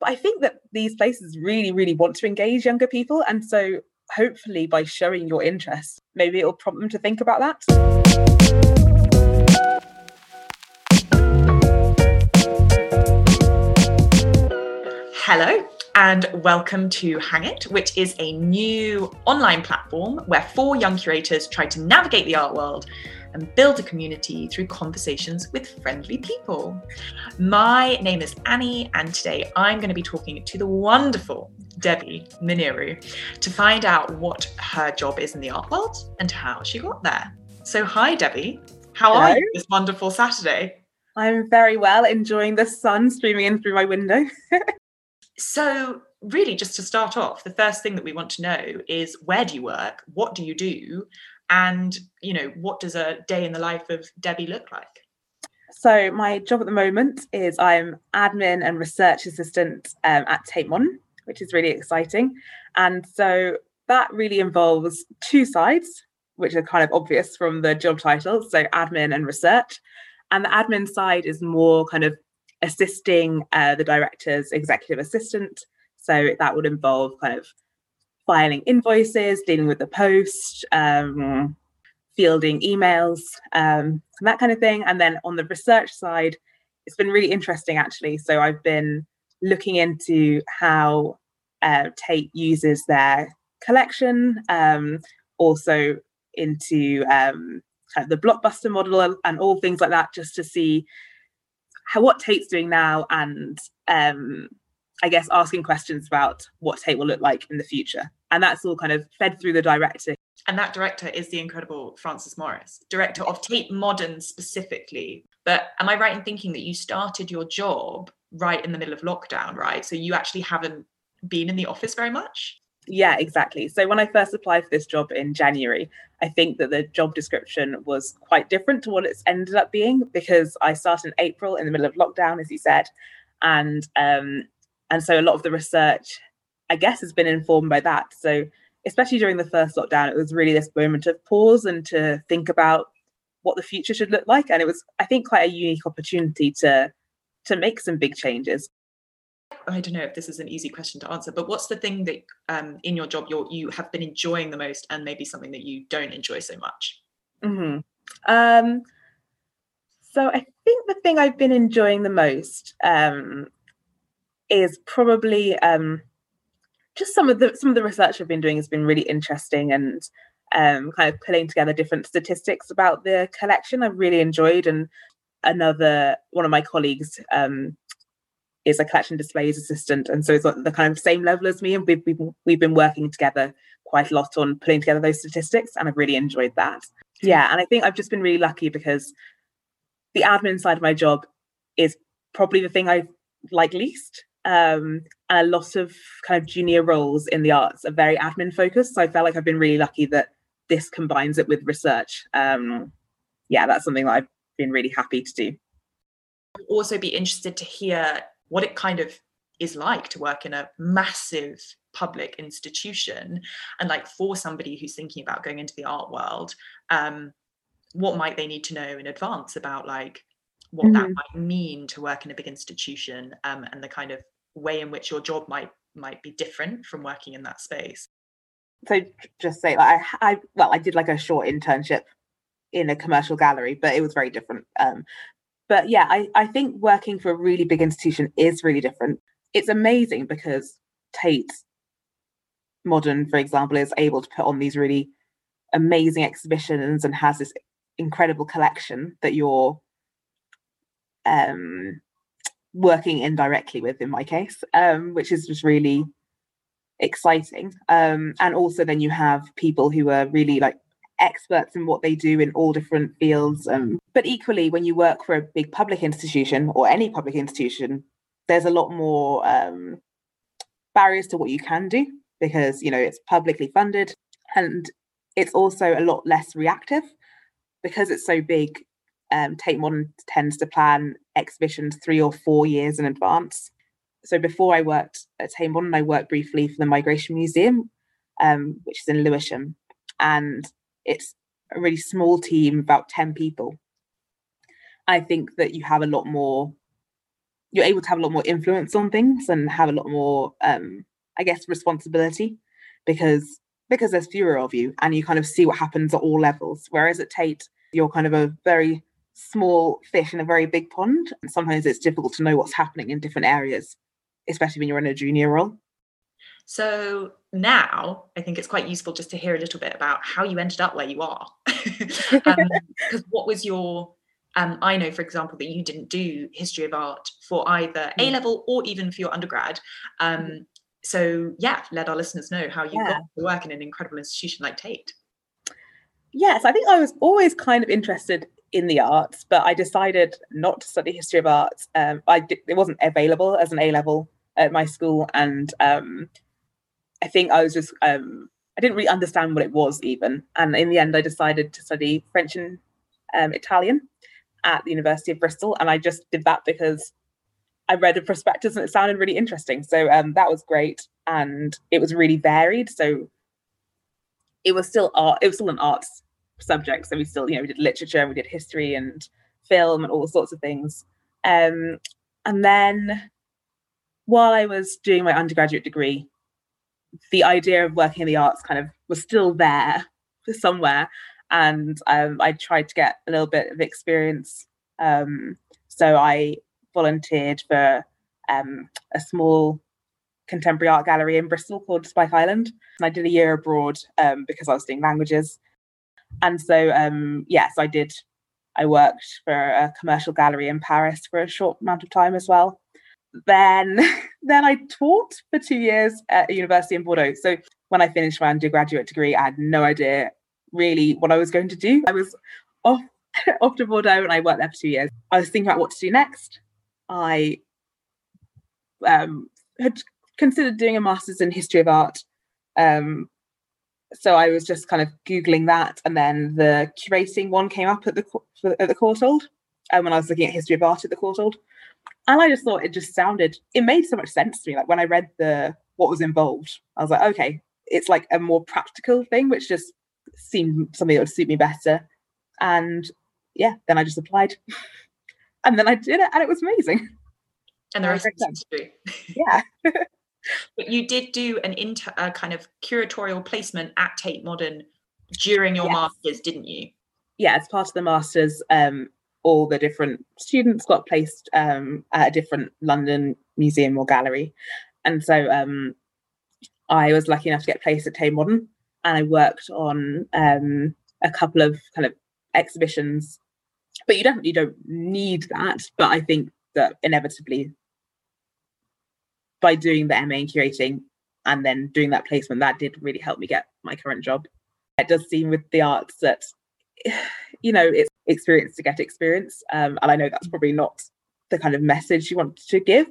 But I think that these places really, really want to engage younger people. And so hopefully by showing your interest, maybe it'll prompt them to think about that. Hello, and welcome to Hang It, which is a new online platform where four young curators try to navigate the art world and build a community through conversations with friendly people. My name is Annie, and today I'm going to be talking to the wonderful Debbie Meniru to find out what her job is in the art world and how she got there. So, hi, Debbie. How Hello. are you this wonderful Saturday? I'm very well, enjoying the sun streaming in through my window. so, really, just to start off, the first thing that we want to know is where do you work? What do you do? And you know what does a day in the life of debbie look like? So my job at the moment is i'm admin and research assistant um, at tate modern which is really exciting. And so that really involves two sides which are kind of obvious from the job title so admin and research. And the admin side is more kind of assisting uh, the director's executive assistant. So that would involve kind of filing invoices, dealing with the post, um, fielding emails, um, that kind of thing. And then on the research side, it's been really interesting actually. So I've been looking into how uh, Tate uses their collection, um, also into um, kind of the blockbuster model and all things like that, just to see how what Tate's doing now and um, I guess asking questions about what Tate will look like in the future. And that's all kind of fed through the director. And that director is the incredible Frances Morris, director of Tate Modern specifically. But am I right in thinking that you started your job right in the middle of lockdown, right? So you actually haven't been in the office very much? Yeah, exactly. So when I first applied for this job in January, I think that the job description was quite different to what it's ended up being because I started in April in the middle of lockdown, as you said. And um, and so a lot of the research i guess has been informed by that so especially during the first lockdown it was really this moment of pause and to think about what the future should look like and it was i think quite a unique opportunity to to make some big changes I don't know if this is an easy question to answer, but what's the thing that um, in your job you you have been enjoying the most, and maybe something that you don't enjoy so much? Mm-hmm. Um, so I think the thing I've been enjoying the most um, is probably um, just some of the some of the research I've been doing has been really interesting and um, kind of pulling together different statistics about the collection. I've really enjoyed, and another one of my colleagues um, is a collection displays assistant, and so it's at the kind of same level as me, and we've, we've we've been working together quite a lot on putting together those statistics, and I've really enjoyed that. Yeah, and I think I've just been really lucky because the admin side of my job is probably the thing I like least um, and a lot of kind of junior roles in the arts are very admin focused. So I felt like I've been really lucky that this combines it with research. Um, yeah, that's something that I've been really happy to do. Also, be interested to hear what it kind of is like to work in a massive public institution and like for somebody who's thinking about going into the art world um what might they need to know in advance about like what mm-hmm. that might mean to work in a big institution um, and the kind of way in which your job might might be different from working in that space so just say like I, I well i did like a short internship in a commercial gallery but it was very different um but yeah i i think working for a really big institution is really different it's amazing because tate modern for example is able to put on these really amazing exhibitions and has this incredible collection that you're um, working indirectly with in my case, um, which is just really exciting. Um, and also, then you have people who are really like experts in what they do in all different fields. Um, but equally, when you work for a big public institution or any public institution, there's a lot more um, barriers to what you can do because you know it's publicly funded and it's also a lot less reactive because it's so big um, Tate Modern tends to plan exhibitions three or four years in advance. So before I worked at Tate Modern, I worked briefly for the Migration Museum, um, which is in Lewisham, and it's a really small team, about ten people. I think that you have a lot more you're able to have a lot more influence on things and have a lot more um, I guess responsibility because because there's fewer of you and you kind of see what happens at all levels. Whereas at Tate, you're kind of a very small fish in a very big pond. And sometimes it's difficult to know what's happening in different areas, especially when you're in a junior role. So now I think it's quite useful just to hear a little bit about how you ended up where you are. Because um, what was your um, I know, for example, that you didn't do history of art for either A mm. level or even for your undergrad. Um, mm. so, yeah, let our listeners know how you yeah. got to work in an incredible institution like Tate. Yes, I think I was always kind of interested in the arts, but I decided not to study history of art. Um, I it wasn't available as an A level at my school, and um, I think I was just um, I didn't really understand what it was even. And in the end, I decided to study French and um, Italian at the University of Bristol, and I just did that because I read a prospectus and it sounded really interesting. So um, that was great, and it was really varied. So it was still art. It was still an arts subject. So we still, you know, we did literature, we did history and film and all sorts of things. Um, and then while I was doing my undergraduate degree, the idea of working in the arts kind of was still there somewhere and um, I tried to get a little bit of experience. Um, so I volunteered for um, a small contemporary art gallery in Bristol called Spike Island, and I did a year abroad um, because I was doing languages. And so, um, yes, I did. I worked for a commercial gallery in Paris for a short amount of time as well. Then, then I taught for two years at a university in Bordeaux. So when I finished my undergraduate degree, I had no idea really what I was going to do. I was off off to Bordeaux and I worked there for two years. I was thinking about what to do next. I um, had considered doing a master's in history of art. Um, so I was just kind of googling that, and then the curating one came up at the at the Courtauld, and um, when I was looking at history of art at the Courtauld, and I just thought it just sounded it made so much sense to me. Like when I read the what was involved, I was like, okay, it's like a more practical thing, which just seemed something that would suit me better. And yeah, then I just applied. and then I did it and it was amazing. And the rest is history. Yeah. but you did do an inter uh, kind of curatorial placement at Tate Modern during your yes. masters, didn't you? Yeah, as part of the masters, um, all the different students got placed um, at a different London museum or gallery. And so um, I was lucky enough to get placed at Tate Modern and I worked on um, a couple of kind of exhibitions. But you definitely don't need that. But I think that inevitably, by doing the MA in curating and then doing that placement, that did really help me get my current job. It does seem with the arts that, you know, it's experience to get experience. Um, and I know that's probably not the kind of message you want to give.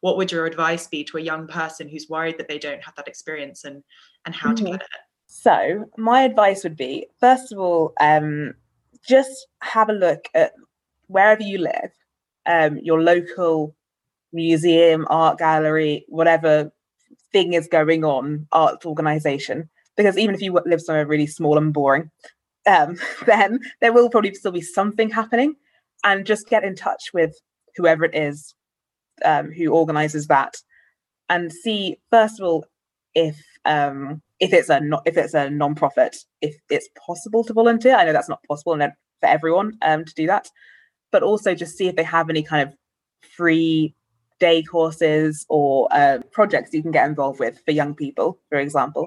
What would your advice be to a young person who's worried that they don't have that experience and and how mm-hmm. to get it? So, my advice would be first of all, um, just have a look at wherever you live, um, your local museum, art gallery, whatever thing is going on, arts organization. Because even if you live somewhere really small and boring, um, then there will probably still be something happening. And just get in touch with whoever it is um, who organizes that and see, first of all, if um, if it's a not if it's a non-profit if it's possible to volunteer i know that's not possible and for everyone um, to do that but also just see if they have any kind of free day courses or uh, projects you can get involved with for young people for example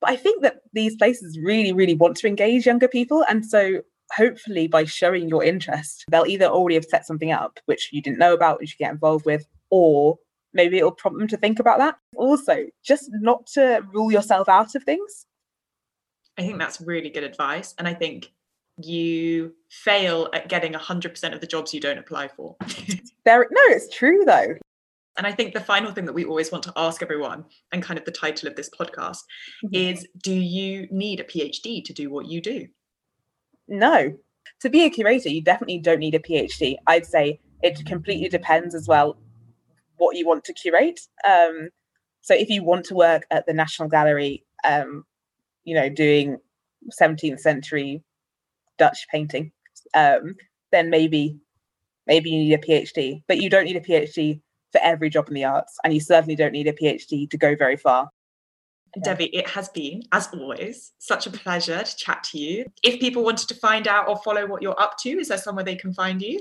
but i think that these places really really want to engage younger people and so hopefully by showing your interest they'll either already have set something up which you didn't know about which you get involved with or maybe it'll prompt them to think about that. Also, just not to rule yourself out of things. I think that's really good advice. And I think you fail at getting 100% of the jobs you don't apply for. there, no, it's true though. And I think the final thing that we always want to ask everyone, and kind of the title of this podcast, mm-hmm. is do you need a PhD to do what you do? No. To be a curator, you definitely don't need a PhD. I'd say it completely depends as well what you want to curate. Um, so if you want to work at the National Gallery, um, you know, doing 17th century Dutch painting, um, then maybe maybe you need a PhD, but you don't need a PhD for every job in the arts, and you certainly don't need a PhD to go very far. Debbie, it has been, as always, such a pleasure to chat to you. If people wanted to find out or follow what you're up to, is there somewhere they can find you?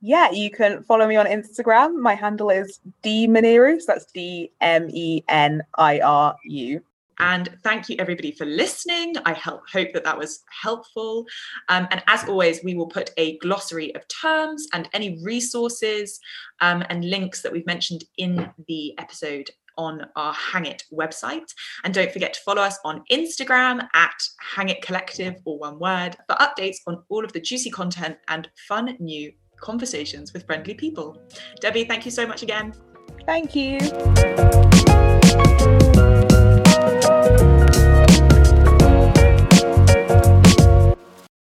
Yeah, you can follow me on Instagram. My handle is D Meniru. So that's D M E N I R U. And thank you, everybody, for listening. I help, hope that that was helpful. Um, and as always, we will put a glossary of terms and any resources um, and links that we've mentioned in the episode on our Hang It website. And don't forget to follow us on Instagram at Hang It Collective or one word for updates on all of the juicy content and fun new conversations with friendly people. Debbie, thank you so much again. Thank you.